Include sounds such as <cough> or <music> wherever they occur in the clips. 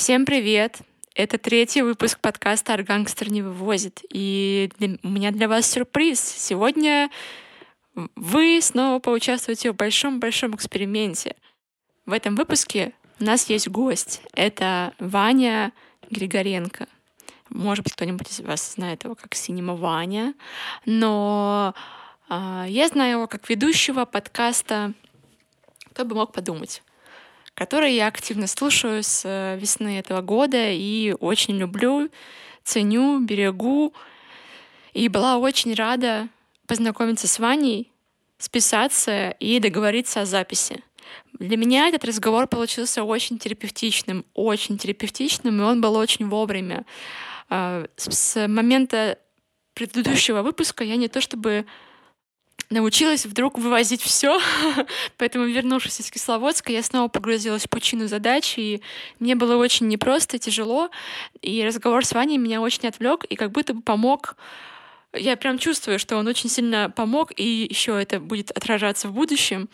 Всем привет! Это третий выпуск подкаста «Аргангстер не вывозит». И у меня для вас сюрприз. Сегодня вы снова поучаствуете в большом-большом эксперименте. В этом выпуске у нас есть гость. Это Ваня Григоренко. Может быть, кто-нибудь из вас знает его как Синема Ваня. Но э, я знаю его как ведущего подкаста «Кто бы мог подумать» который я активно слушаю с э, весны этого года и очень люблю, ценю, берегу. И была очень рада познакомиться с Ваней, списаться и договориться о записи. Для меня этот разговор получился очень терапевтичным, очень терапевтичным, и он был очень вовремя. А, с момента предыдущего выпуска я не то чтобы научилась вдруг вывозить все, <laughs> поэтому, вернувшись из Кисловодска, я снова погрузилась в пучину задач, и мне было очень непросто, тяжело, и разговор с Ваней меня очень отвлек и как будто бы помог. Я прям чувствую, что он очень сильно помог, и еще это будет отражаться в будущем,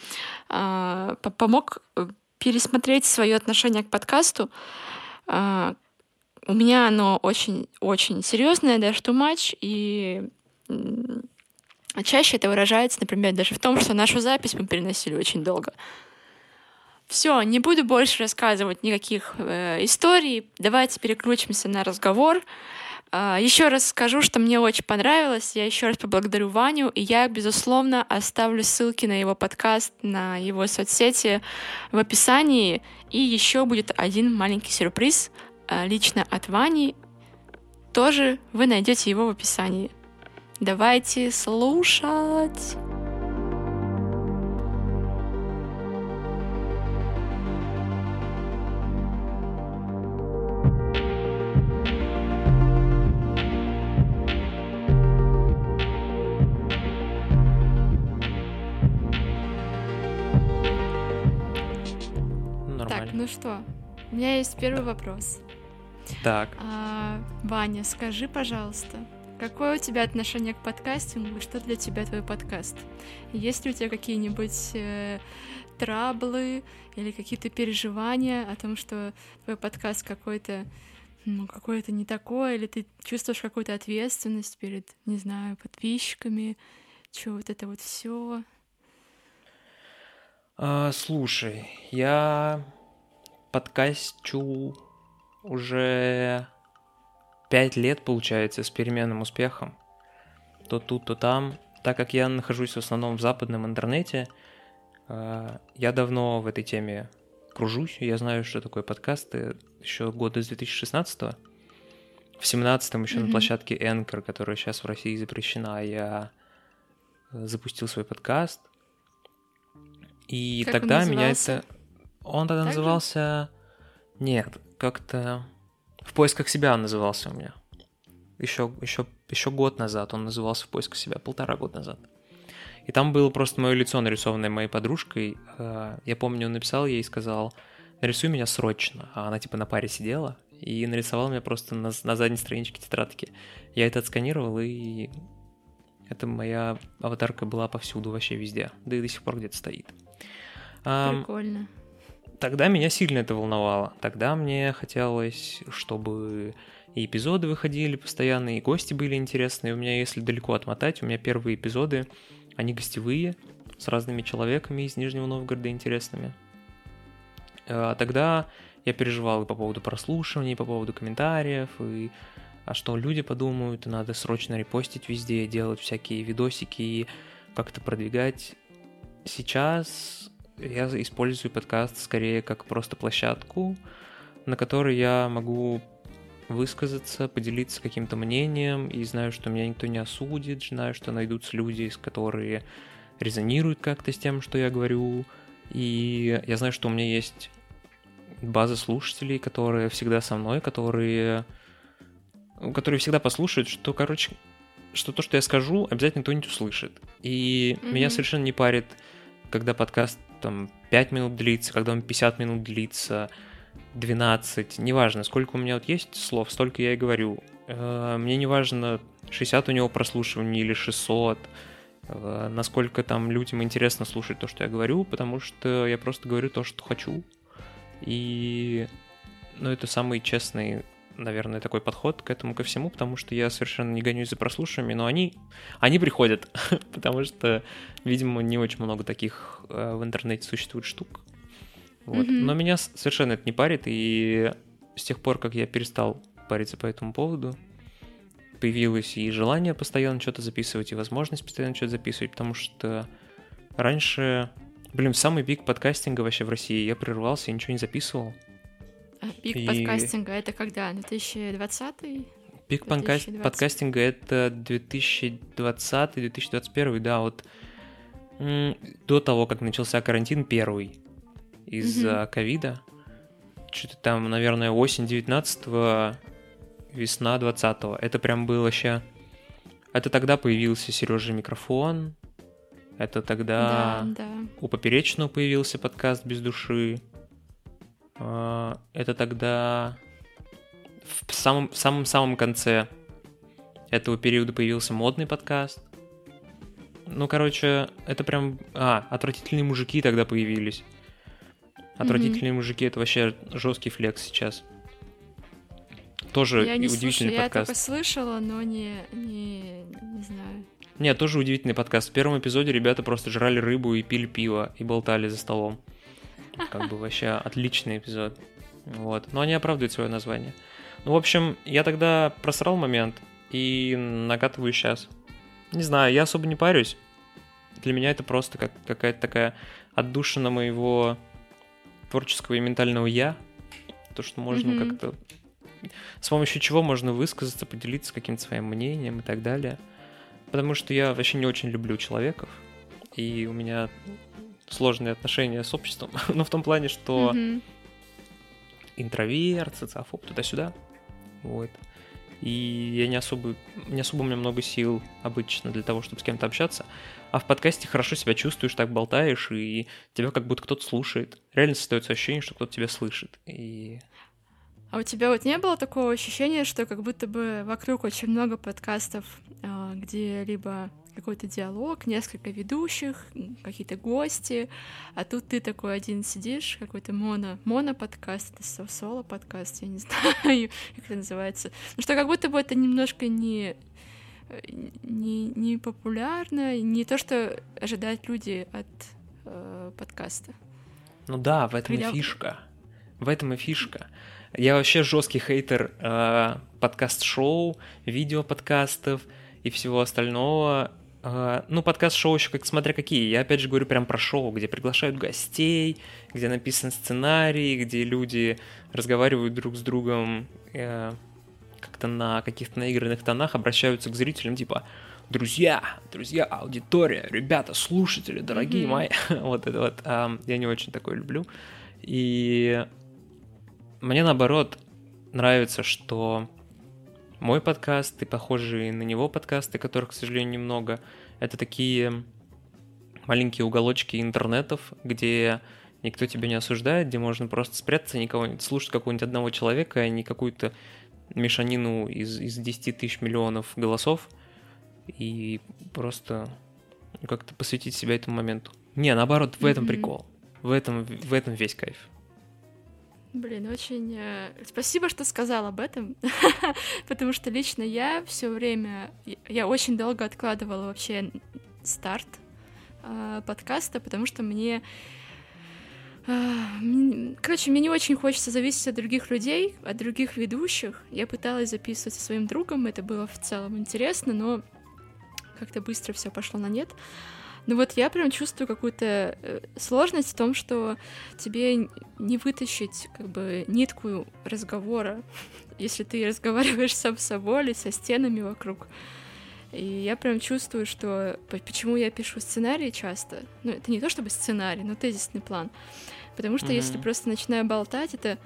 а, помог э, пересмотреть свое отношение к подкасту. А, у меня оно очень-очень серьезное, даже too much, и а чаще это выражается, например, даже в том, что нашу запись мы переносили очень долго. Все, не буду больше рассказывать никаких э, историй. Давайте переключимся на разговор. Э, еще раз скажу, что мне очень понравилось. Я еще раз поблагодарю Ваню, и я, безусловно, оставлю ссылки на его подкаст, на его соцсети в описании. И еще будет один маленький сюрприз э, лично от Вани. Тоже вы найдете его в описании. Давайте слушать. Нормально. Так, ну что, у меня есть первый вопрос. Так. А, Ваня, скажи, пожалуйста, Какое у тебя отношение к подкастингу? Что для тебя твой подкаст? Есть ли у тебя какие-нибудь э, траблы или какие-то переживания о том, что твой подкаст какой-то ну, какой-то не такой, или ты чувствуешь какую-то ответственность перед, не знаю, подписчиками, что вот это вот все. А, слушай, я подкастчу уже пять лет, получается, с переменным успехом. То тут, то там. Так как я нахожусь в основном в западном интернете, э, я давно в этой теме кружусь. Я знаю, что такое подкасты еще года с 2016 -го. В 17-м еще mm-hmm. на площадке Anchor, которая сейчас в России запрещена, я запустил свой подкаст. И как тогда он меня это... Он тогда так назывался... Же? Нет, как-то... В поисках себя он назывался у меня. Еще, еще, еще год назад он назывался в поисках себя, полтора года назад. И там было просто мое лицо, нарисованное моей подружкой. Э, я помню, он написал ей и сказал, нарисуй меня срочно. А она типа на паре сидела и нарисовала меня просто на, на задней страничке тетрадки. Я это отсканировал, и это моя аватарка была повсюду, вообще везде. Да и до сих пор где-то стоит. Прикольно тогда меня сильно это волновало. Тогда мне хотелось, чтобы и эпизоды выходили постоянно, и гости были интересные. У меня, если далеко отмотать, у меня первые эпизоды, они гостевые, с разными человеками из Нижнего Новгорода интересными. А тогда я переживал и по поводу прослушивания, и по поводу комментариев, и а что люди подумают, и надо срочно репостить везде, делать всякие видосики и как-то продвигать. Сейчас я использую подкаст скорее как просто площадку, на которой я могу высказаться, поделиться каким-то мнением, и знаю, что меня никто не осудит, знаю, что найдутся люди, которые резонируют как-то с тем, что я говорю, и я знаю, что у меня есть база слушателей, которые всегда со мной, которые, которые всегда послушают, что, короче, что то, что я скажу, обязательно кто-нибудь услышит. И mm-hmm. меня совершенно не парит, когда подкаст там 5 минут длится, когда он 50 минут длится, 12, неважно, сколько у меня вот есть слов, столько я и говорю. Э, мне не важно, 60 у него прослушиваний или 600, э, насколько там людям интересно слушать то, что я говорю, потому что я просто говорю то, что хочу. И ну, это самый честный, наверное, такой подход к этому ко всему, потому что я совершенно не гонюсь за прослушиваниями, но они, они приходят, <laughs> потому что, видимо, не очень много таких э, в интернете существует штук. Вот. Мгм. Но меня совершенно это не парит, и с тех пор, как я перестал париться по этому поводу, появилось и желание постоянно что-то записывать, и возможность постоянно что-то записывать, потому что раньше, блин, самый пик подкастинга вообще в России я прервался и ничего не записывал. Пик И- подкастинга это когда? 2020? Пик понка- 2020. подкастинга это 2020-2021, да, вот до того, как начался карантин первый из-за ковида. Что-то там, наверное, осень 19 весна 20 Это прям было вообще... Это тогда появился Сережа микрофон. Это тогда... Да, да. У Поперечного появился подкаст «Без души». А, Это тогда в самом, в самом-самом конце этого периода появился модный подкаст. Ну, короче, это прям... А, «Отвратительные мужики» тогда появились. «Отвратительные мужики» — это вообще жесткий флекс сейчас. Тоже Я не удивительный слушала, я подкаст. только слышала, но не, не, не знаю. Нет, тоже удивительный подкаст. В первом эпизоде ребята просто жрали рыбу и пили пиво и болтали за столом. Как бы вообще отличный эпизод. Вот. Но они оправдывают свое название. Ну, в общем, я тогда просрал момент и накатываю сейчас. Не знаю, я особо не парюсь. Для меня это просто как какая-то такая отдушина моего творческого и ментального я. То, что можно Мгм. как-то... С помощью чего можно высказаться, поделиться каким-то своим мнением и так далее. Потому что я вообще не очень люблю человеков. И у меня сложные отношения с обществом. <laughs> Но в том плане, что Мгм. интроверт, социофоб, туда-сюда. Вот. И я не особо, не особо у меня много сил обычно для того, чтобы с кем-то общаться. А в подкасте хорошо себя чувствуешь, так болтаешь, и тебя как будто кто-то слушает. Реально создается ощущение, что кто-то тебя слышит. И А у тебя вот не было такого ощущения, что как будто бы вокруг очень много подкастов, а, где либо какой-то диалог, несколько ведущих, какие-то гости, а тут ты такой один сидишь, какой-то моно, моно-подкаст, это со- соло-подкаст, я не <laughs> знаю, как это называется. Ну что как будто бы это немножко не не, не популярно, не то, что ожидают люди от э, подкаста. Ну да, в этом Когда- и фишка. В этом и фишка. Я вообще жесткий хейтер э, подкаст-шоу, видео-подкастов и всего остального. Э, ну, подкаст-шоу еще как смотря какие. Я опять же говорю прям про шоу, где приглашают гостей, где написан сценарий, где люди разговаривают друг с другом э, как-то на каких-то наигранных тонах, обращаются к зрителям типа друзья, друзья, аудитория, ребята, слушатели, дорогие Мгм. мои. <laughs> вот это вот. ам, я не очень такое люблю. И мне наоборот нравится, что мой подкаст и похожие на него подкасты, которых, к сожалению, немного, это такие маленькие уголочки интернетов, где никто тебя не осуждает, где можно просто спрятаться, никого не слушать какого-нибудь одного человека, а не какую-то мешанину из, из 10 тысяч миллионов голосов и просто как-то посвятить себя этому моменту. Не, наоборот, в этом Мгм. прикол. В этом, в этом весь кайф. Блин, очень э, спасибо, что сказал об этом, <laughs> потому что лично я все время, я- очень долго откладывала вообще старт э, подкаста, потому что мне, э, короче, мне не очень хочется зависеть от других людей, от других ведущих. Я пыталась записывать со своим другом, это было в целом интересно, но как-то быстро все пошло на нет. Ну вот я прям чувствую какую-то э, сложность в том, что тебе не вытащить как бы нитку разговора, <laughs> если ты разговариваешь сам с собой или со стенами вокруг. И я прям чувствую, что почему я пишу сценарии часто. Ну, это не то чтобы сценарий, но тезисный план. Потому что если Мгм. просто начинаю болтать, это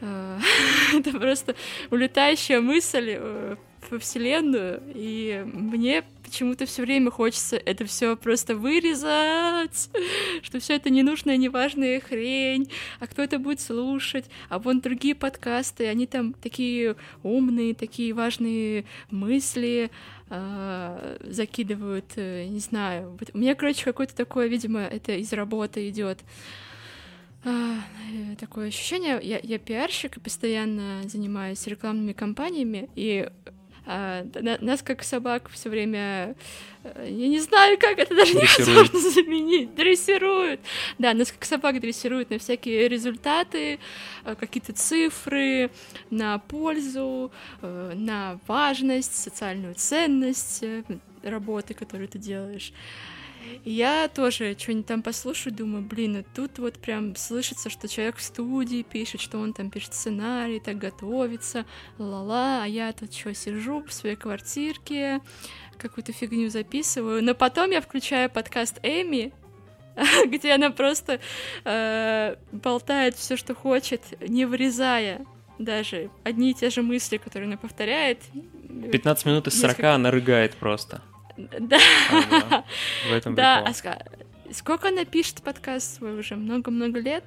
э, <laughs> это просто улетающая мысль э, во вселенную, и мне почему-то все время хочется это все просто вырезать, <laughs> что все это ненужная, неважная хрень, а кто это будет слушать, а вон другие подкасты, они там такие умные, такие важные мысли а, закидывают, э, не знаю. У меня, короче, какое-то такое, видимо, это из работы идет. а, э, такое ощущение, я, я пиарщик и постоянно занимаюсь рекламными кампаниями, и а, нас как собак все время, э, я не знаю, как это даже невозможно <laughs> заменить, дрессируют. Да, нас как собак дрессируют на всякие результаты, э, какие-то цифры, на пользу, на важность, социальную ценность работы, которую ты делаешь. Я тоже что-нибудь там послушаю, думаю, блин, а тут вот прям слышится, что человек в студии пишет, что он там пишет сценарий, так готовится, ла-ла, а я тут что, сижу в своей квартирке, какую-то фигню записываю, но потом я включаю подкаст Эми, <laughs> где она просто э, болтает все, что хочет, не вырезая даже одни и те же мысли, которые она повторяет. 15 минут из 40 несколько... она рыгает просто. Да. В этом Да, а сколько она пишет подкаст свой уже? Много-много лет?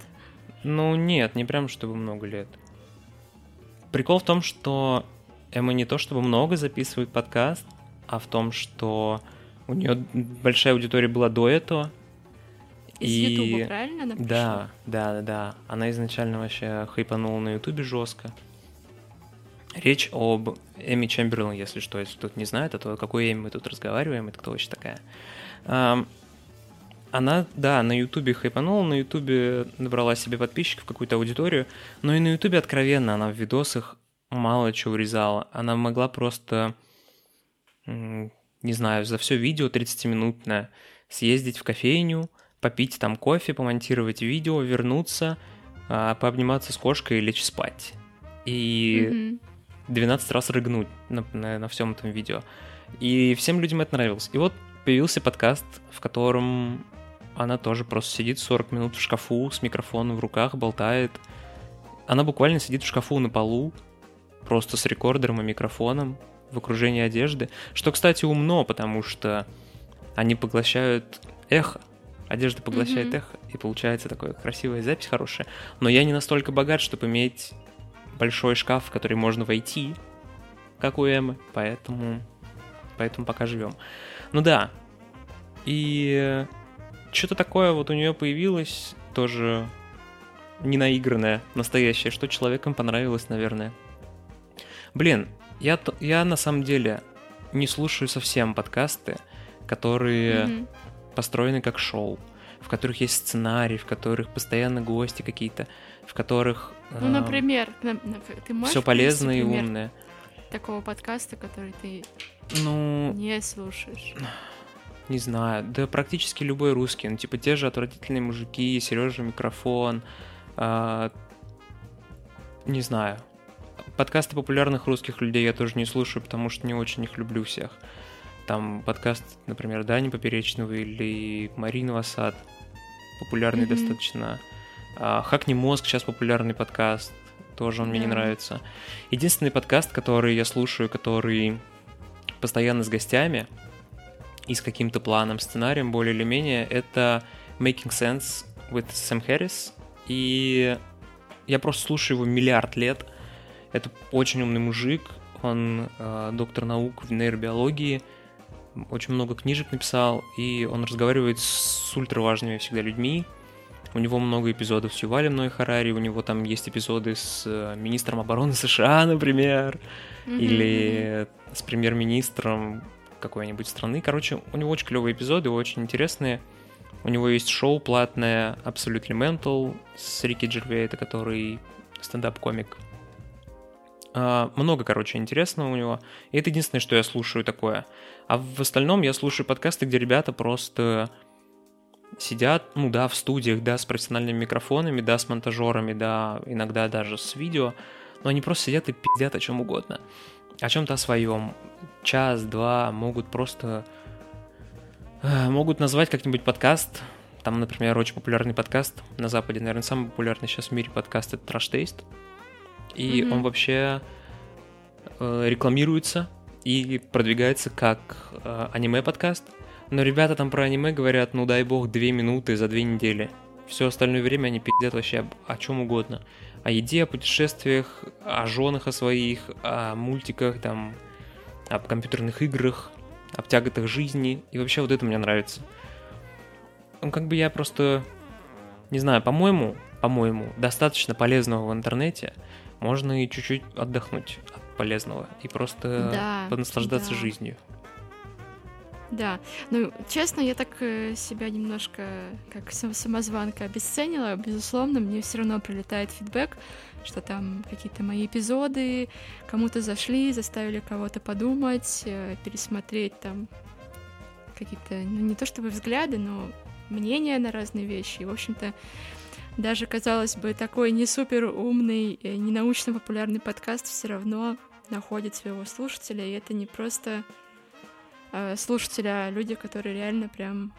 Ну нет, не прям чтобы много лет. Прикол в том, что Эмма не то чтобы много записывает подкаст, а в том, что у нее большая аудитория была до этого. Из и... Ютуба, правильно она пришла? Да, да, да. Она изначально вообще хайпанула на Ютубе жестко. Речь об Эми Чемберлин, если что, если кто-то не знает, а то о какой Эми мы тут разговариваем, это кто вообще такая. Она, да, на Ютубе хайпанула, на Ютубе набрала себе подписчиков, какую-то аудиторию, но и на Ютубе откровенно она в видосах мало чего урезала. Она могла просто, не знаю, за все видео 30-минутное съездить в кофейню, попить там кофе, помонтировать видео, вернуться, а, пообниматься с кошкой и лечь спать. И mm-hmm 12 раз рыгнуть на, на, на всем этом видео. И всем людям это нравилось. И вот появился подкаст, в котором она тоже просто сидит 40 минут в шкафу с микрофоном в руках, болтает. Она буквально сидит в шкафу на полу, просто с рекордером и микрофоном в окружении одежды. Что, кстати, умно, потому что они поглощают эхо. Одежда поглощает mm-hmm. эхо, и получается такая красивая запись хорошая. Но я не настолько богат, чтобы иметь большой шкаф, в который можно войти, как у Эммы, поэтому, поэтому пока живем. Ну да, и что-то такое вот у нее появилось, тоже не наигранное, настоящее, что человекам понравилось, наверное. Блин, я, я на самом деле не слушаю совсем подкасты, которые mm-hmm. построены как шоу, в которых есть сценарий, в которых постоянно гости какие-то в которых... Ну, например, ты можешь... Все полезное и умное. Такого подкаста, который ты ну, не слушаешь. Не знаю, да практически любой русский, ну типа те же отвратительные мужики, Сережа микрофон, э, не знаю. Подкасты популярных русских людей я тоже не слушаю, потому что не очень их люблю всех. Там подкаст, например, Дани Поперечного или Марина Васад, популярный mm-hmm. достаточно а, Хакни мозг сейчас популярный подкаст, тоже он мне не нравится. Единственный подкаст, который я слушаю, который постоянно с гостями и с каким-то планом, сценарием более или менее, это Making Sense with Sam Harris. И я просто слушаю его миллиард лет. Это очень умный мужик, он э, доктор наук в нейробиологии, очень много книжек написал, и он разговаривает с ультраважными всегда людьми, у него много эпизодов с Ювалем Ной Харари, у него там есть эпизоды с э, министром обороны <laughs> США, например, mm-hmm. или с премьер-министром какой-нибудь страны. Короче, у него очень клевые эпизоды, очень интересные. У него есть шоу платное Absolutely Mental с Рики Джервейта, который стендап-комик. А, много, короче, интересного у него. И это единственное, что я слушаю такое. А в остальном я слушаю подкасты, где ребята просто сидят, ну да, в студиях, да, с профессиональными микрофонами, да, с монтажерами, да, иногда даже с видео, но они просто сидят и пиздят о чем угодно. О чем-то о своем. Час-два могут просто... Э, могут назвать как-нибудь подкаст. Там, например, очень популярный подкаст на Западе, наверное, самый популярный сейчас в мире подкаст это Trash Taste. И mm-hmm. он вообще э, рекламируется и продвигается как э, аниме-подкаст. Но ребята там про аниме говорят, ну дай бог, две минуты за две недели. Все остальное время они пиздят вообще об, о чем угодно. О еде, о путешествиях, о женах о своих, о мультиках, там, об компьютерных играх, об тяготах жизни. И вообще вот это мне нравится. Ну, как бы я просто... Не знаю, по-моему, по-моему, достаточно полезного в интернете, можно и чуть-чуть отдохнуть от полезного и просто Да, понаслаждаться да. жизнью. Да, ну, честно, я так э, себя немножко как сам- самозванка обесценила. Безусловно, мне все равно прилетает фидбэк, что там какие-то мои эпизоды кому-то зашли, заставили кого-то подумать, э, пересмотреть там какие-то, ну, не то чтобы взгляды, но мнения на разные вещи. И, в общем-то, даже, казалось бы, такой не супер умный, э, не научно-популярный подкаст все равно находит своего слушателя, и это не просто э, слушатели, а люди, которые реально прям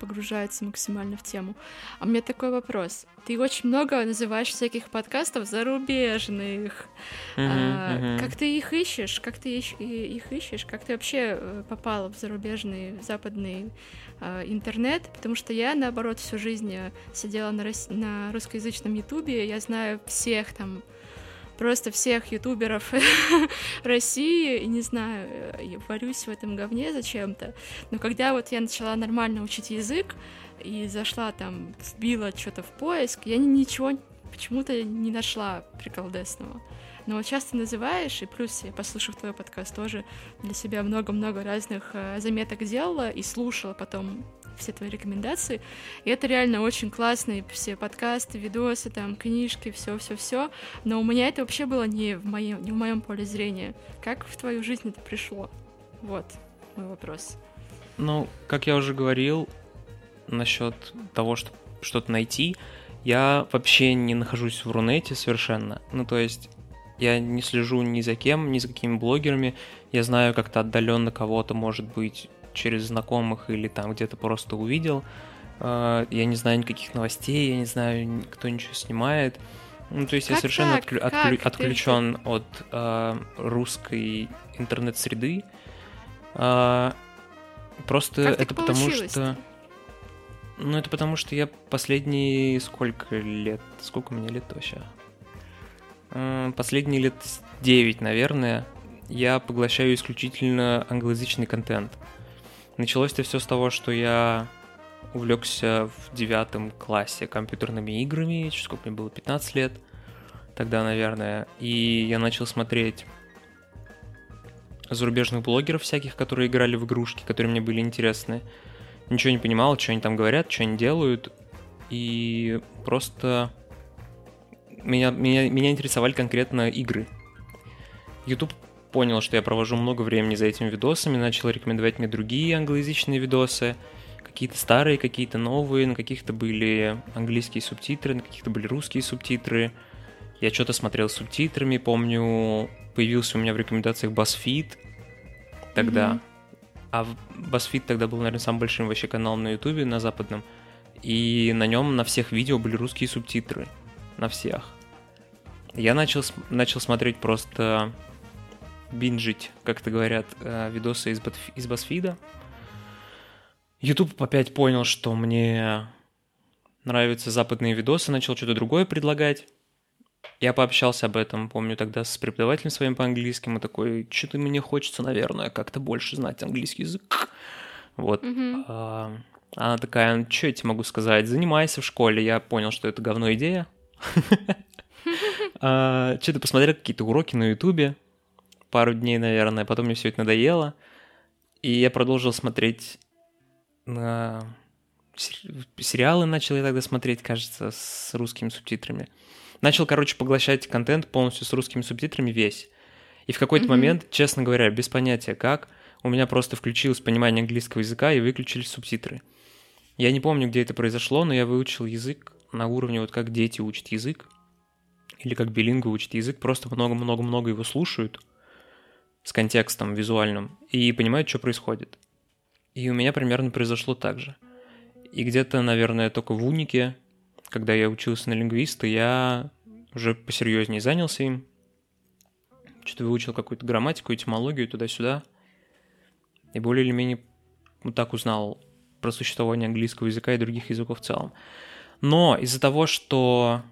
погружаются максимально в тему. А у меня такой вопрос. Ты очень много называешь всяких подкастов зарубежных. А. Как ты их ищешь? Как ты ищ- их ищешь? Как ты вообще э, попала в зарубежный, в западный э, интернет? Потому что я, наоборот, всю жизнь э, сидела на, рос- на русскоязычном ютубе. Я знаю всех там, просто всех ютуберов <laughs> России, и не знаю, я варюсь в этом говне зачем-то. Но когда вот я начала нормально учить язык и зашла там, вбила что-то в поиск, я ни- ничего почему-то не нашла приколдесного. Но вот сейчас называешь, и плюс я, послушав твой подкаст, тоже для себя много-много разных э, заметок делала и слушала потом все твои рекомендации. И это реально очень классные все подкасты, видосы, там, книжки, все, все, все. Но у меня это вообще было не в моем, не в моем поле зрения. Как в твою жизнь это пришло? Вот мой вопрос. Ну, как я уже говорил, насчет того, что что-то найти, я вообще не нахожусь в Рунете совершенно. Ну, то есть, я не слежу ни за кем, ни за какими блогерами. Я знаю как-то отдаленно кого-то, может быть, через знакомых или там где-то просто увидел. Э, Я не знаю никаких новостей, я не знаю, кто ничего снимает. Ну, то есть я Как совершенно так? отклю- отклю- Ты- отключен от э, русской интернет-среды. А, Просто Как это потому что... Ну, это потому что я последние сколько лет... Сколько мне лет вообще? М, Последние лет 9, наверное, я поглощаю исключительно англоязычный контент. Началось это все с того, что я увлекся в девятом классе компьютерными играми, сколько мне было, 15 лет тогда, наверное, и я начал смотреть зарубежных блогеров всяких, которые играли в игрушки, которые мне были интересны. Ничего не понимал, что они там говорят, что они делают, и просто меня, меня, меня интересовали конкретно игры. YouTube понял, что я провожу много времени за этими видосами, начал рекомендовать мне другие англоязычные видосы, какие-то старые, какие-то новые, на каких-то были английские субтитры, на каких-то были русские субтитры. Я что-то смотрел с субтитрами, помню, появился у меня в рекомендациях BuzzFeed тогда. Мгм. А BuzzFeed тогда был, наверное, самым большим вообще каналом на Ютубе, на западном. И на нем на всех видео были русские субтитры. На всех. Я начал, начал смотреть просто бинжить, как это говорят, э, видосы из, Батф- из BuzzFeed. YouTube опять понял, что мне нравятся западные видосы, начал что-то другое предлагать. Я пообщался об этом, помню, тогда с преподавателем своим по английскому, такой, что-то мне хочется, наверное, как-то больше знать английский язык. Вот. А, Она такая, ну, что я тебе могу сказать, занимайся в школе. Я понял, что это говно идея. <laughs> Что-то посмотрел какие-то уроки на Ютубе, пару дней, наверное, потом мне все это надоело. И я продолжил смотреть на сери- сериалы начал я тогда смотреть, кажется, с русскими субтитрами. Начал, короче, поглощать контент полностью с русскими субтитрами весь. И в какой-то Мгм. момент, честно говоря, без понятия как, у меня просто включилось понимание английского языка и выключились субтитры. Я не помню, где это произошло, но я выучил язык на уровне вот как дети учат язык, или как билингвы учат язык, просто много-много-много его слушают с контекстом визуальным и понимают, что происходит. И у меня примерно произошло так же. И где-то, наверное, только в унике, когда я учился на лингвиста, я уже посерьезнее занялся им. Что-то выучил какую-то грамматику, этимологию туда-сюда. И более или менее вот так узнал про существование английского языка и других языков в целом. Но из-за того, что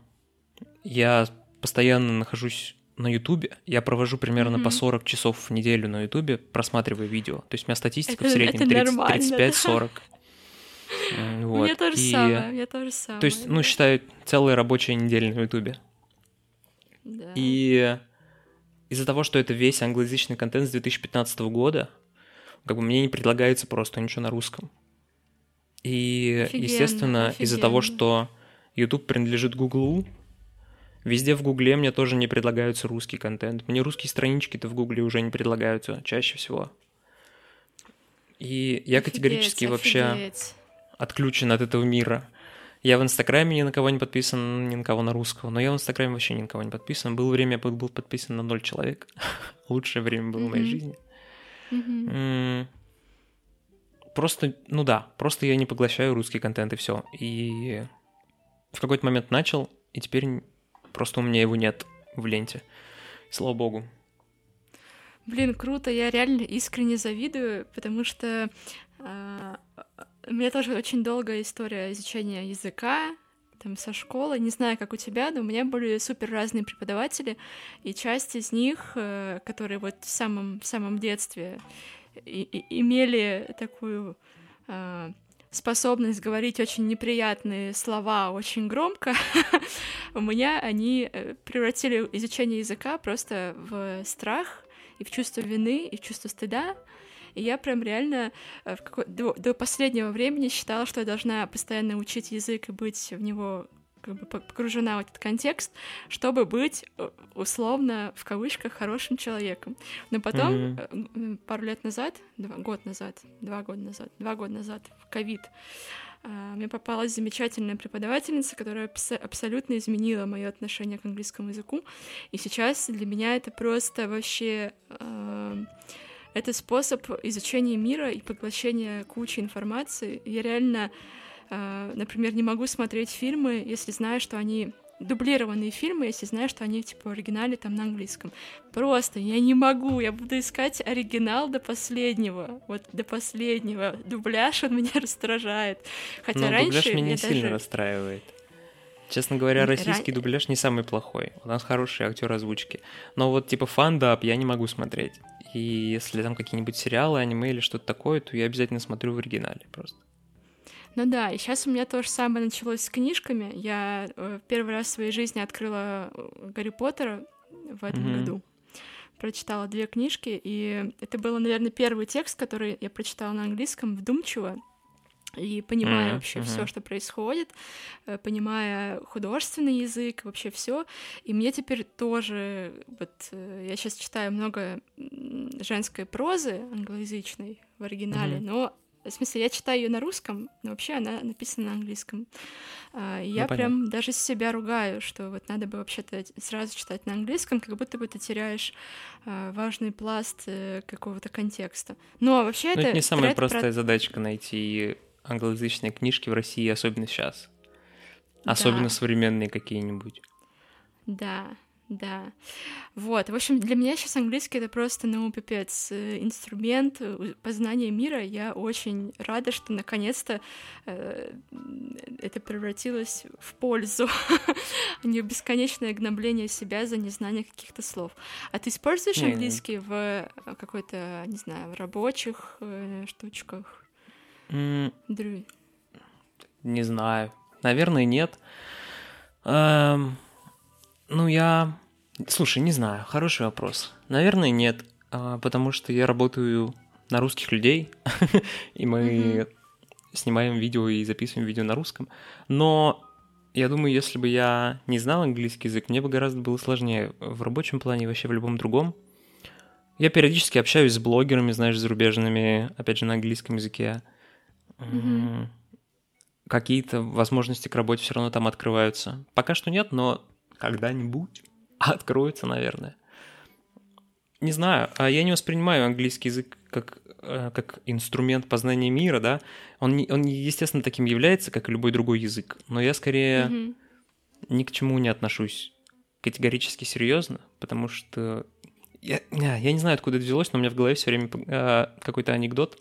я постоянно нахожусь на Ютубе, я провожу примерно Мгм. по 40 часов в неделю на Ютубе, просматривая видео. То есть у меня статистика в Это- среднем это 30 нормально, да. 35-40. У меня тоже самое, у меня тоже самое. То есть, ну, считаю, целая рабочая неделя на Ютубе. Да. И из-за того, что это весь англоязычный контент с 2015 года, как бы мне не предлагается просто ничего на русском. И, Офигенно, естественно, из-за того, что YouTube принадлежит Гуглу, везде в Гугле мне тоже не предлагаются русский контент. Мне русские странички-то в Гугле уже не предлагаются чаще всего. И я категорически Офигеть, вообще отключен от этого мира. Я в Инстаграме ни на кого не подписан, ни на кого на русского, но я в Инстаграме вообще ни на кого не подписан. Было время, я был подписан на ноль человек. <laughs> Лучшее время было в моей жизни. М, Просто, ну да, просто я не поглощаю русский контент и все. И в какой-то момент начал, и теперь просто у меня его нет в ленте. Слава богу. Блин, круто, я реально искренне завидую, потому что а, у меня тоже очень долгая история изучения языка, там, со школы. Не знаю, как у тебя, но у меня были супер разные преподаватели, и часть из них, э, которые вот в самом, в самом детстве и- и- имели такую а, способность говорить очень неприятные слова очень громко, <laughs> у меня они э, превратили изучение языка просто в страх и в чувство вины, и в чувство стыда. И я прям реально э, до, до последнего времени считала, что я должна постоянно учить язык и быть в него как бы по- погружена в этот контекст, чтобы быть э, условно в кавычках хорошим человеком. Но потом э, м, пару лет назад, два, год назад, два года назад, два года назад, в ковид, а, мне попалась замечательная преподавательница, которая абс- абсолютно изменила мое отношение к английскому языку. И сейчас для меня это просто вообще эм, это способ изучения мира и поглощения кучи информации. Я реально, э, например, не могу смотреть фильмы, если знаю, что они дублированные фильмы, если знаю, что они типа в оригинале там на английском. Просто я не могу, я буду искать оригинал до последнего, вот до последнего. Дубляж он <laughs> меня раздражает. Хотя Но раньше дубляж меня сильно даже... расстраивает. Честно говоря, российский ран- дубляж не самый плохой. У нас хороший актер озвучки. Но вот типа фандап я не могу смотреть. И если там какие-нибудь сериалы, аниме или что-то такое, то я обязательно смотрю в оригинале просто. Ну да, и сейчас у меня то же самое началось с книжками. Я э, первый раз в своей жизни открыла э, Гарри Поттера в этом Мгм. году. Прочитала две книжки, и это был, наверное, первый текст, который я прочитала на английском вдумчиво и понимая Мгм, вообще мгм. все, что происходит, э, понимая художественный язык, вообще все. И мне теперь тоже, вот я сейчас читаю много женской прозы англоязычной в оригинале, Мгм. но в смысле, я читаю ее на русском, но вообще она написана на английском. А, и я понятно. прям даже себя ругаю, что вот надо бы вообще-то сразу читать на английском, как будто бы ты теряешь а, важный пласт э, какого-то контекста. Но вообще Ну, это... это не самая тред про- простая задачка найти англоязычные книжки в России, особенно сейчас. Особенно Да. современные какие-нибудь. Да, да. Вот, в общем, для меня сейчас английский это просто, ну, пипец, э, инструмент э, познания мира. Я очень рада, что наконец-то э, это превратилось в пользу, <laughs> а не бесконечное гнобление себя за незнание каких-то слов. А ты используешь английский в э, какой-то, не знаю, в рабочих э, штучках? М, Дру- Не знаю. Наверное, нет. Эм, ну, я... Слушай, не знаю. Хороший вопрос. Наверное, нет. а, Потому что я работаю на русских людей, <laughs> и мы снимаем видео и записываем видео на русском. Но я думаю, если бы я не знал английский язык, мне бы гораздо было сложнее в рабочем плане и вообще в любом другом. Я периодически общаюсь с блогерами, знаешь, зарубежными, опять же, на английском языке. М, Какие-то возможности к работе все равно там открываются. Пока что нет, но когда-нибудь откроются, наверное. Не знаю, а я не воспринимаю английский язык как, э, как инструмент познания мира, да. Он, не- он, естественно, таким является, как и любой другой язык. Но я скорее Мгм. ни к чему не отношусь категорически серьезно, потому что я, я не знаю, откуда это взялось, но у меня в голове все время э, какой-то анекдот.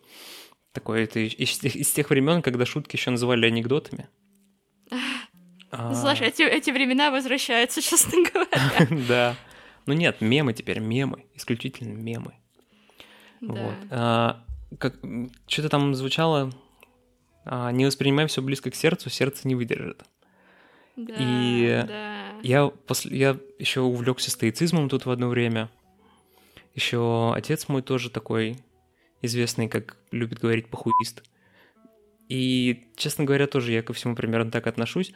Такой это из, из тех времен, когда шутки еще называли анекдотами. А, Слушай, эти, эти времена возвращаются, <laughs> честно говоря. <laughs> Да. Ну нет, мемы теперь, мемы, исключительно мемы. Да. Вот. А, что-то там звучало А, не воспринимай все близко к сердцу, сердце не выдержит. Да, И да. Я, после, я еще увлекся стоицизмом тут в одно время. Еще отец мой тоже такой известный, как любит говорить, похуист. И, честно говоря, тоже я ко всему примерно так отношусь.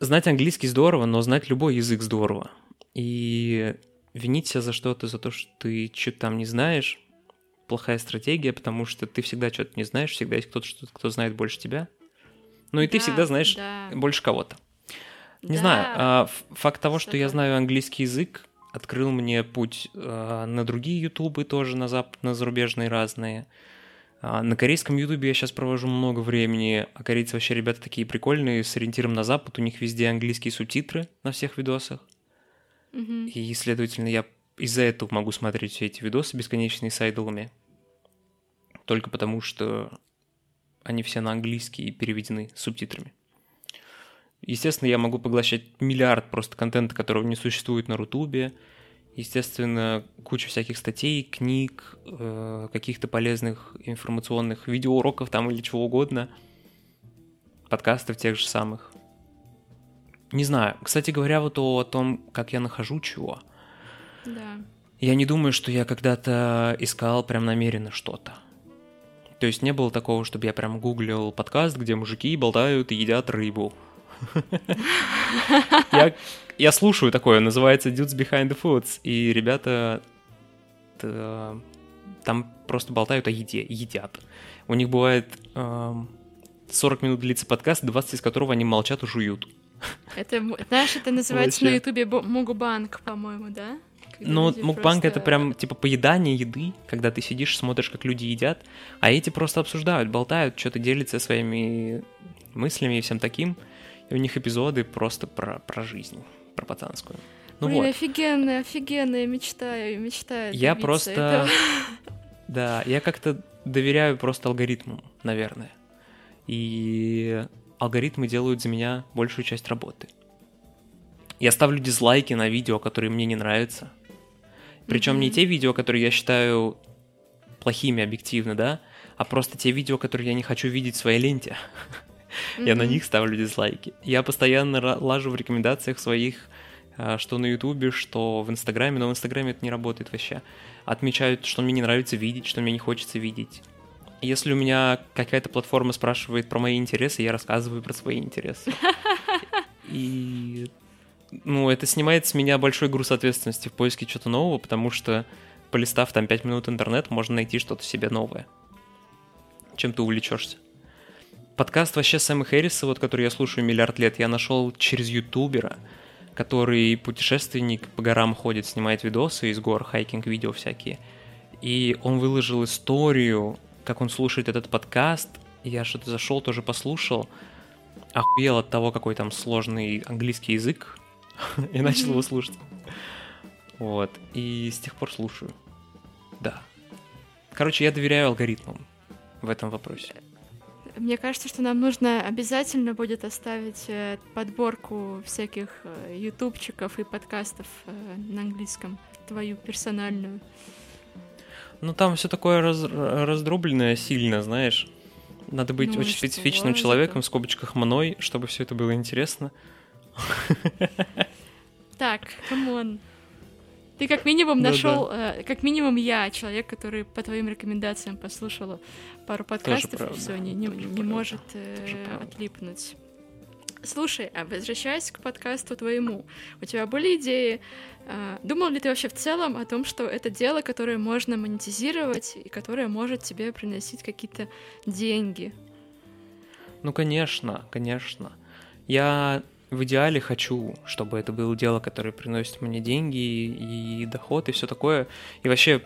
Знать английский здорово, но знать любой язык здорово. И винить себя за что-то, за то, что ты что-то там не знаешь, плохая стратегия, потому что ты всегда что-то не знаешь, всегда есть кто-то, что- кто знает больше тебя. Ну и ты Да, всегда знаешь да. больше кого-то. Не Да. знаю, а, факт того, что я Всё знаю английский язык, открыл мне путь а, на другие ютубы тоже, на, зап... на зарубежные разные. А, на корейском ютубе я сейчас провожу много времени, а корейцы вообще ребята такие прикольные, с ориентиром на запад, у них везде английские субтитры на всех видосах. Мгм. И, следовательно, я из-за этого могу смотреть все эти видосы бесконечные с айдолами. Только потому, что они все на английский и переведены субтитрами. Естественно, я могу поглощать миллиард просто контента, которого не существует на Рутубе. Естественно, куча всяких статей, книг, э, каких-то полезных информационных видеоуроков там или чего угодно. Подкастов тех же самых. Не знаю. Кстати говоря, вот о том, как я нахожу чего. Да. Я не думаю, что я когда-то искал прям намеренно что-то. То есть не было такого, чтобы я прям гуглил подкаст, где мужики болтают и едят рыбу. <laughs> Я, я слушаю такое, называется Dudes Behind the Foods, и ребята там просто болтают о еде, едят. У них бывает эм, 40 минут длится подкаст, 20 из которого они молчат и жуют. Это, знаешь, это называется на. Ютубе мугбанк, по-моему, да? Когда Ну, мукбанк это просто- прям типа поедание еды, когда ты сидишь, смотришь, как люди едят, а эти просто обсуждают, болтают, что-то делятся своими мыслями и всем таким. И у них эпизоды просто про, про жизнь, про пацанскую. Ну Блин, вот, офигенная, офигенная, мечтаю, мечтаю. я просто... этого. <laughs> Да, я как-то доверяю просто алгоритмам, наверное. И алгоритмы делают за меня большую часть работы. Я ставлю дизлайки на видео, которые мне не нравятся. Причем не Мгм. те видео, которые я считаю плохими объективно, да, а просто те видео, которые я не хочу видеть в своей ленте. <laughs> Я на них ставлю дизлайки. Я постоянно лажу в рекомендациях своих, а, что на Ютубе, что в Инстаграме, но в Инстаграме это не работает вообще. Отмечают, что мне не нравится видеть, что мне не хочется видеть. Если у меня какая-то платформа спрашивает про мои интересы, я рассказываю про свои интересы. <laughs> И ну, это снимает с меня большой груз ответственности в поиске чего-то нового, потому что, полистав там 5 минут интернет, можно найти что-то себе новое. Чем ты увлечешься. Подкаст вообще Сэма Хэрриса, вот который я слушаю миллиард лет, я нашел через ютубера, который путешественник по горам ходит, снимает видосы из гор, хайкинг-видео всякие. И он выложил историю, как он слушает этот подкаст. Я что-то зашел, тоже послушал. Охуел от того, какой там сложный английский язык. <laughs> И начал его слушать. Вот. И с тех пор слушаю. Да. Короче, я доверяю алгоритмам в этом вопросе. Мне кажется, что нам нужно обязательно будет оставить э, подборку всяких э, ютубчиков и подкастов э, на английском, твою персональную. Ну, там все такое раз- раздробленное сильно, знаешь. Надо быть Ну очень что, специфичным зато- человеком, в скобочках мной, чтобы все это было интересно. Так, come on. Ты как минимум нашел, э, как минимум я, человек, который по твоим рекомендациям послушала пару подкастов, и все, не, не, может э, отлипнуть. Слушай, а возвращаясь к подкасту твоему, у тебя были идеи? э, думал ли ты вообще в целом о том, что это дело, которое можно монетизировать и которое может тебе приносить какие-то деньги? Ну, конечно, конечно. Я в идеале хочу, чтобы это было дело, которое приносит мне деньги и доход и все такое. И вообще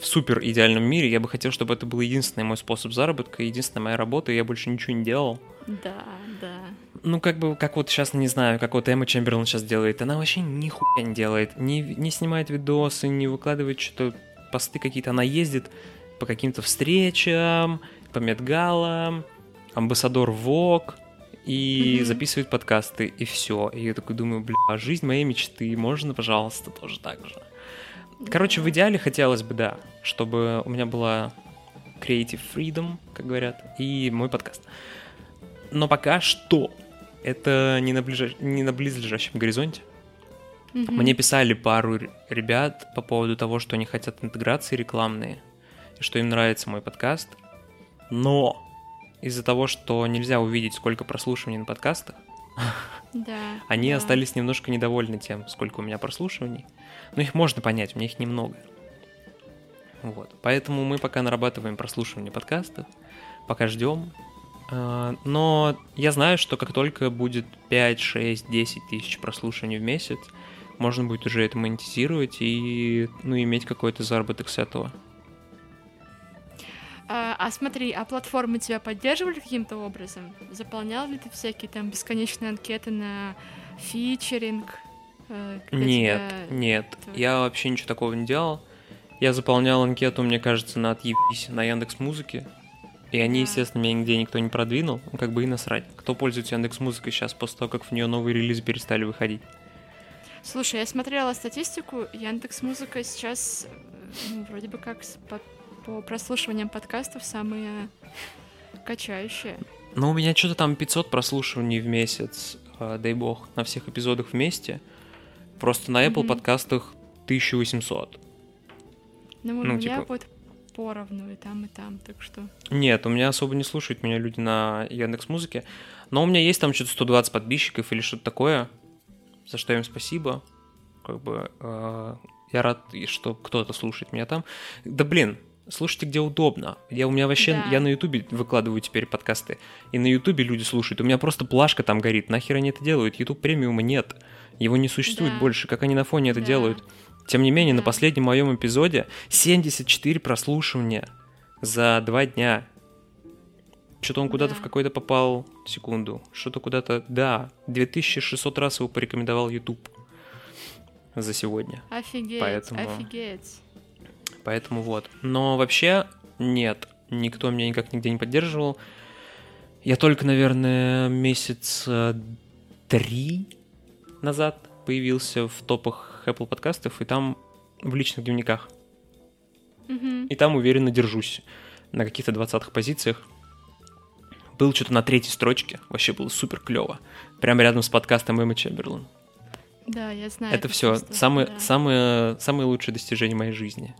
в супер идеальном мире я бы хотел, чтобы это был единственный мой способ заработка, единственная моя работа, и я больше ничего не делал. Да, да. Ну, как бы, как вот сейчас, не знаю, как вот Эмма Чемберлен сейчас делает, она вообще нихуя не делает, не, не снимает видосы, не выкладывает что-то, посты какие-то, она ездит по каким-то встречам, по медгалам, амбассадор ВОК, и Мгм. записывает подкасты, и все. И я такой думаю, бля, жизнь моей мечты, можно, пожалуйста, тоже так же. Короче, в идеале хотелось бы, да, чтобы у меня была Creative Freedom, как говорят, и мой подкаст. Но пока что это не на, ближа... не на близлежащем горизонте. Мгм. Мне писали пару ребят по поводу того, что они хотят интеграции рекламные, и что им нравится мой подкаст. Но из-за того, что нельзя увидеть, сколько прослушиваний на подкастах, Да. они да. остались немножко недовольны тем, сколько у меня прослушиваний. Но их можно понять, у меня их немного. Вот. Поэтому мы пока нарабатываем прослушивание подкастов, пока ждем. А, Но я знаю, что как только будет 5, 6, 10 тысяч прослушиваний в месяц, можно будет уже это монетизировать и ну, иметь какой-то заработок с этого. А, а смотри, а платформы тебя поддерживали каким-то образом? Заполнял ли ты всякие там бесконечные анкеты на фичеринг? э, Нет, тебя- нет, это- я вообще ничего такого не делал. Я заполнял анкету, мне кажется, на отъебись на Яндекс Музыке. И они, естественно, меня нигде никто не продвинул. Ну, как бы и насрать. Кто пользуется Яндекс Музыкой сейчас после того, как в нее новые релизы перестали выходить? Слушай, я смотрела статистику, Яндекс Музыка сейчас э, ну, вроде бы как по, по прослушиваниям подкастов самые качающие. Ну, у меня что-то там 500 прослушиваний в месяц, э, дай бог, на всех эпизодах вместе. Просто на Apple Мгм. подкастах 1800. Ну, Ну, у меня типа- вот поровну и там, и там, так что... Нет, у меня особо не слушают меня люди на Яндекс Музыке. Но у меня есть там что-то 120 подписчиков или что-то такое, за что им спасибо. Как бы э, я рад, что кто-то слушает меня там. Да блин, слушайте где удобно. Я у меня вообще, Да. я на Ютубе выкладываю теперь подкасты, и на Ютубе люди слушают. У меня просто плашка там горит. Нахер они это делают? Ютуб премиума нет. Его не существует Да. больше. Как они на фоне это Да. делают? Тем не менее, на Да. последнем моем эпизоде 74 прослушивания за два дня. Что-то он куда-то Да. в какой-то попал, секунду, что-то куда-то, да, 2600 раз его порекомендовал YouTube за сегодня. Офигеть, Поэтому- офигеть. Поэтому вот. Но вообще нет, никто меня никак нигде не поддерживал. Я только, наверное, месяц э, три назад появился в топах Apple подкастов, и там в личных дневниках. Мгм. И там уверенно держусь на каких-то 20 позициях. Был что-то на третьей строчке, вообще было супер клево. Прямо рядом с подкастом Эммы Чемберлен. Да, я знаю. Это все чувство, самые, да. самые, самые лучшие достижения моей жизни.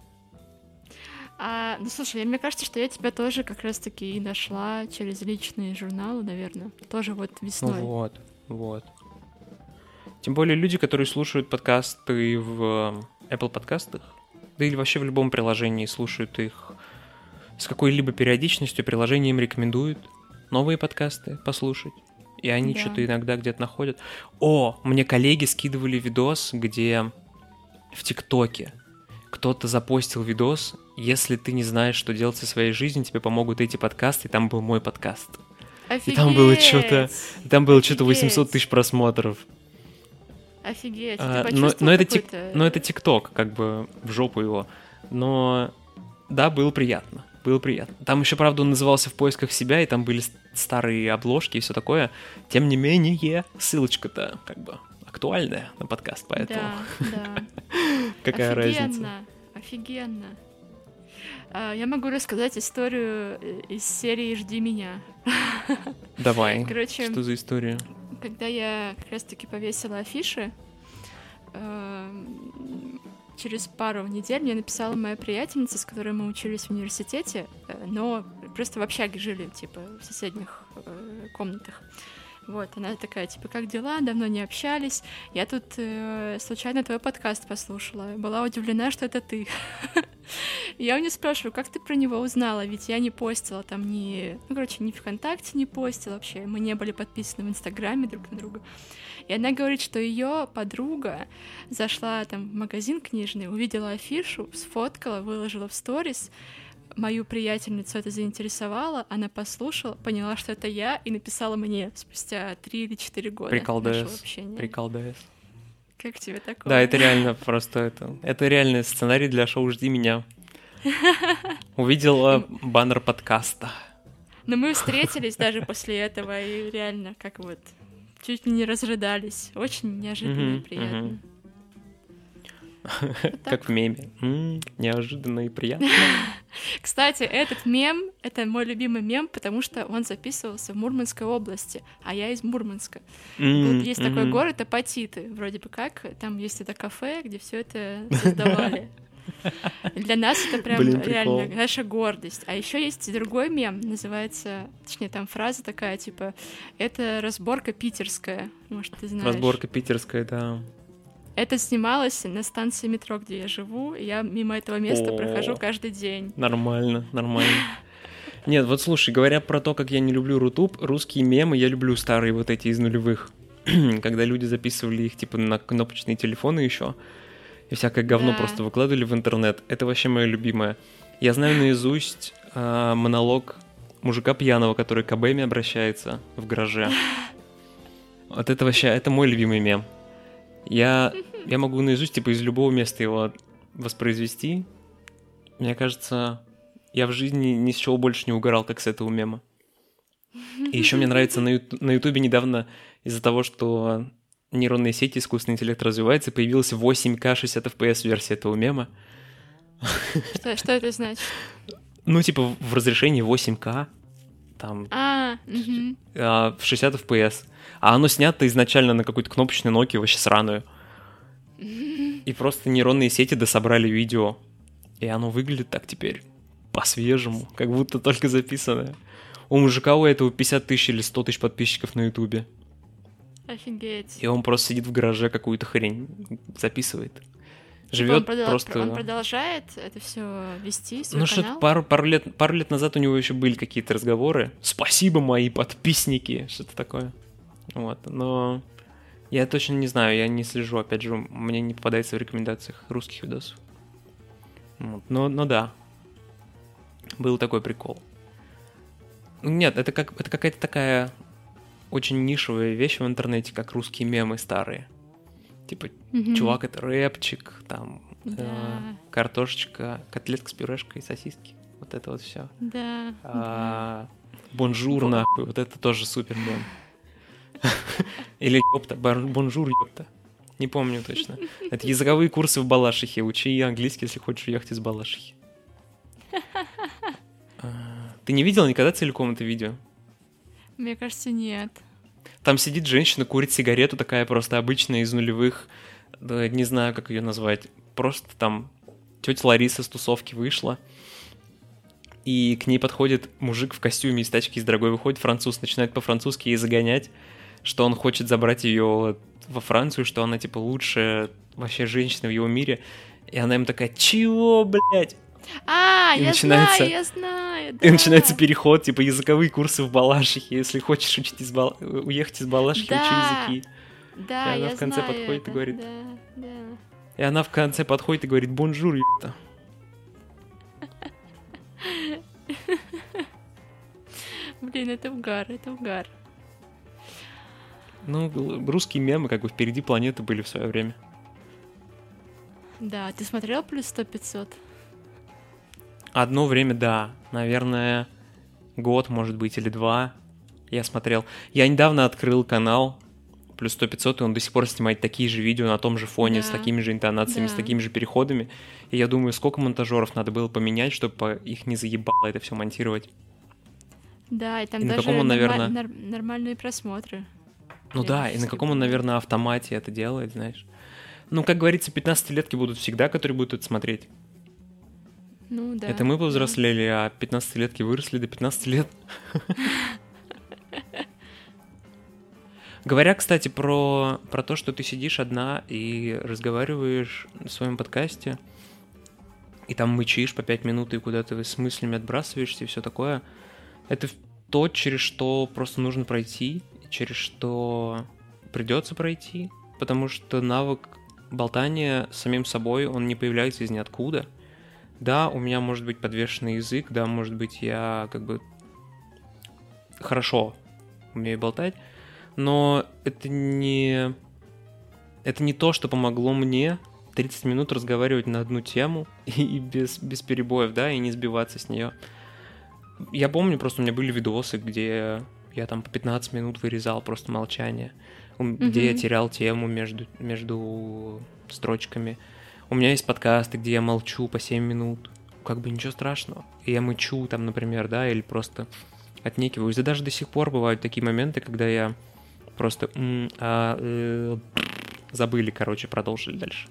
А, ну слушай, мне кажется, что я тебя тоже как раз-таки и нашла через личные журналы, наверное. Тоже вот Ну весной. вот, вот. Тем более люди, которые слушают подкасты в э, Apple подкастах, да или вообще в любом приложении слушают их с какой-либо периодичностью, приложение им рекомендует новые подкасты послушать. И они Да. что-то иногда где-то находят. О, мне коллеги скидывали видос, где в ТикТоке кто-то запостил видос, если ты не знаешь, что делать со своей жизнью, тебе помогут эти подкасты, и там был мой подкаст. Офигеть! там было чё-то- Там было что-то 800 Офигеть. тысяч просмотров. Офигеть, А, ты но, но это тик, но это ТикТок, как бы в жопу его. Но да, было приятно. Было приятно. Там еще, правда, он назывался в поисках себя, и там были старые обложки и все такое. Тем не менее, ссылочка-то как бы актуальная на подкаст, поэтому Да, да. <laughs> какая Офигенно, разница. Офигенно. А, Я могу рассказать историю э, из серии «Жди меня». <laughs> Давай. Короче, Что за история? когда я как раз-таки повесила афиши, эм, через пару недель мне написала моя приятельница, с которой мы учились в университете, э, но просто в общаге жили, типа, в соседних э, комнатах. Вот, она такая, типа, как дела? Давно не общались. Я тут э, случайно твой подкаст послушала. Была удивлена, что это ты. <laughs> Я у нее спрашиваю, как ты про него узнала? Ведь я не постила там ни... Ну, короче, ни ВКонтакте не постила вообще. Мы не были подписаны в Инстаграме друг на друга. И она говорит, что ее подруга зашла там в магазин книжный, увидела афишу, сфоткала, выложила в сторис. Мою приятельницу это заинтересовало, она послушала, поняла, что это я, и написала мне спустя три или четыре года Приколдес. нашего общения. Прикол ДС. Как тебе такое? Да, это реально просто это. Это реальный сценарий для шоу «Жди меня». <laughs> Увидела баннер подкаста. Но мы встретились даже после этого, и реально, как вот, чуть не разрыдались. Очень неожиданно и приятно. Как в меме. Неожиданно и приятно. <laughs> Кстати, этот мем — это мой любимый мем, потому что он записывался в Мурманской области, а я из Мурманска. Есть такой город Апатиты, вроде бы как. Там есть это кафе, где все это создавали. <laughs> Для нас это прям Блин, реально прикол. наша гордость. А еще есть другой мем, называется, точнее, там фраза такая, типа, это разборка питерская. Может, ты знаешь. Разборка питерская, да. Это снималось на станции метро, где я живу. Я мимо этого места О. прохожу каждый день. Нормально, нормально. <laughs> Нет, вот слушай, говоря про то, как я не люблю Рутуб, русские мемы я люблю старые вот эти из нулевых. <clears throat> Когда люди записывали их типа на кнопочные телефоны еще, и всякое говно Да. просто выкладывали в интернет. Это вообще мое любимое. Я знаю наизусть а, монолог мужика пьяного, который к АБМе обращается в гараже. <laughs> Вот это вообще, это мой любимый мем. Я, я могу наизусть, типа, из любого места его воспроизвести. Мне кажется, я в жизни ни с чего больше не угорал, как с этого мема. И еще мне нравится на на Ютубе недавно из-за того, что нейронные сети, искусственный интеллект развивается, появилась 8К 60 FPS версия этого мема. Что, что это значит? Ну, типа, в разрешении 8К, там, А, а, в 60 FPS. А оно снято изначально на какой-то кнопочной Nokia, вообще сраную. <laughs> И просто нейронные сети дособрали видео. И оно выглядит так теперь по-свежему, как будто только записанное. У мужика у этого 50 тысяч или 100 тысяч подписчиков на ютубе. Офигеть. И он просто сидит в гараже какую-то хрень записывает. Живет он продол- просто... Он продолжает это все вести, свой Ну что пару, пару, лет, пару лет назад у него еще были какие-то разговоры. Спасибо, мои подписники, что-то такое. Вот, но я точно не знаю, я не слежу, опять же, мне не попадается в рекомендациях русских видосов. Вот, но, но да, был такой прикол. Нет, это, как, это какая-то такая очень нишевая вещь в интернете, как русские мемы старые. Типа, Мгм. чувак, это рэпчик, там, э, Да. картошечка, котлетка с пюрешкой, сосиски. Вот это вот все. Да. А, bonjour, нахуй, вот это тоже супер мем. <laughs> Или ёпта, bonjour, ёпта. Не помню точно. Это языковые курсы в Балашихе. Учи английский, если хочешь уехать из Балашихи. А, Ты не видел никогда целиком это видео? Мне кажется, нет. Там сидит женщина, курит сигарету, такая просто обычная из нулевых, да, не знаю, как ее назвать. Просто там тетя Лариса с тусовки вышла, и к ней подходит мужик в костюме из тачки из дорогой, выходит француз, начинает по-французски ей загонять, что он хочет забрать ее во Францию, что она, типа, лучшая вообще женщина в его мире. И она им такая, чего, блядь? А, И я начинается- знаю, я знаю. И да. начинается переход, типа, языковые курсы в Балашихе. Если хочешь учить из Бал- уехать из Балашихи, Да. учи языки. Да, И она я в конце знаю подходит и это, говорит, Да, да. И она в конце подходит и говорит, bonjour, ёпта. <laughs> Блин, это угар, это угар. Ну, русские мемы как бы впереди планеты были в свое время. Да, ты смотрел плюс 100-500? Одно время, да. Наверное, год, может быть, или два я смотрел. Я недавно открыл канал плюс 100 500, и он до сих пор снимает такие же видео на том же фоне, с Да. такими же интонациями, с Да. такими же переходами. И я думаю, сколько монтажеров надо было поменять, чтобы их не заебало это все монтировать. Да, и там И на даже каком он, наверное- нормальные просмотры. Ну да, и на каком он, наверное, автомате это делает, знаешь. Ну, как говорится, 15-летки будут всегда, которые будут это смотреть. Ну да. это мы повзрослели, а 15-летки выросли до 15 лет. Говоря, кстати, про, про то, что ты сидишь одна и разговариваешь в своем подкасте, и там мычишь по 5 минут и куда-то с мыслями отбрасываешься и все такое, это то, через что просто нужно пройти, через что придется пройти, потому что навык болтания самим собой, он не появляется из ниоткуда. Да, у меня может быть подвешенный язык, да, может быть, я как бы хорошо умею болтать, но это не... Это не то, что помогло мне 30 минут разговаривать на одну тему <laughs> и без, без перебоев, да, и не сбиваться с нее. Я помню, просто у меня были видосы, где я там по 15 минут вырезал просто молчание, где я Мгм. терял тему между, между строчками. У меня есть подкасты, где я молчу по 7 минут. Как бы ничего страшного. И я мычу там, например, да, или просто отнекиваюсь. Да даже до сих пор бывают такие моменты, когда я просто м, а, э, забыли, короче, продолжили дальше.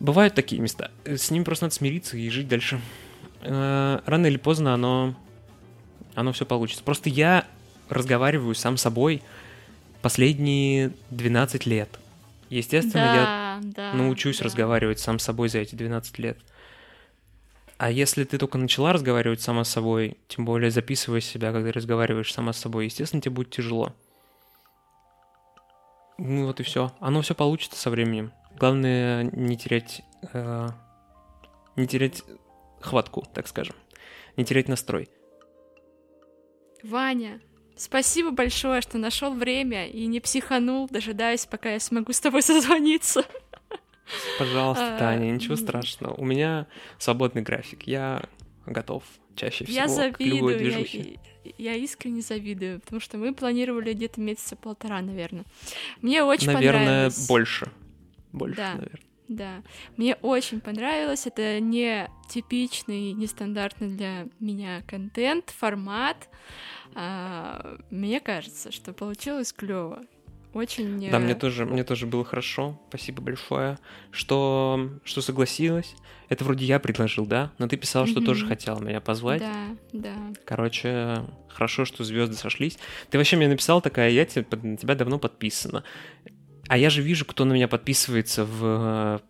Бывают такие места. С ними просто надо смириться и жить дальше. Э, рано или поздно оно, оно все получится. Просто я разговариваю сам с собой последние 12 лет. Естественно, я да, научусь да. разговаривать сам с собой за эти 12 лет. А если ты только начала разговаривать сама с собой, тем более записывая себя, когда разговариваешь сама с собой, естественно, тебе будет тяжело. Ну вот и все. Оно все получится со временем. Главное не терять, э, не терять хватку, так скажем, не терять настрой. Ваня, спасибо большое, что нашел время и не психанул, дожидаясь, пока я смогу с тобой <laughs> созвониться. Пожалуйста, А, Таня, ничего страшного. У меня свободный график. Я готов чаще всего Я к завидую, я, движухе. я искренне завидую, потому что мы планировали где-то месяца полтора, наверное. Мне очень Наверное, понравилось. больше. Больше, Да. наверное. Да, мне очень понравилось. Это не типичный, нестандартный для меня контент, формат. А, мне кажется, что получилось клево. Очень. Да, э, мне тоже, мне тоже было хорошо. Спасибо большое, что, что согласилась. Это вроде я предложил, да? Но ты писала, что Мгм. тоже хотела меня позвать. Да, да. Короче, хорошо, что звезды сошлись. Ты вообще мне написал такая, я тебе, на тебя давно подписана. А я же вижу, кто на меня подписывается в,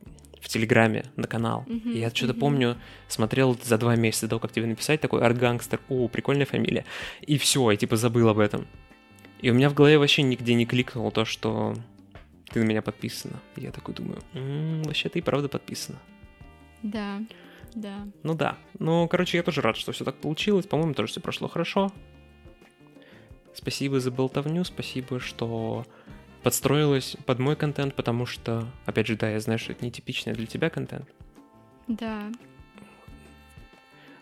в Телеграме на канал. И я что-то мгм. помню, смотрел за два месяца до того, как тебе написать, такой арт-гангстер, о, прикольная фамилия. И все, я типа забыл об этом. И у меня в голове вообще нигде не кликнуло то, что ты на меня подписана. И я такой думаю, «М, вообще ты и правда подписана. Да, да. Ну да. Ну, короче, я тоже рад, что все так получилось. По-моему, тоже все прошло хорошо. Спасибо за болтовню, спасибо, что подстроилась под мой контент, потому что, опять же, да, я знаю, что это нетипичный для тебя контент, Да,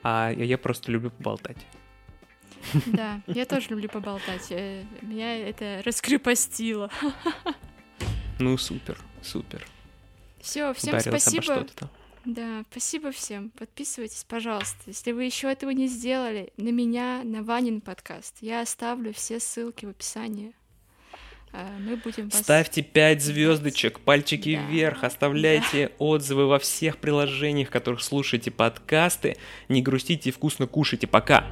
а я, я просто люблю поболтать. да. Я тоже люблю поболтать. Э, Меня это раскрепостило. Ну, супер, супер. Все, всем Ударился спасибо. Да, спасибо всем. Подписывайтесь, пожалуйста. Если вы еще этого не сделали, на меня, на Ванин подкаст. Я оставлю все ссылки в описании. А, Мы будем вас... Ставьте 5 звездочек, пальчики Да. вверх, оставляйте отзывы во всех приложениях, в которых слушаете подкасты. Не грустите и вкусно кушайте. Пока!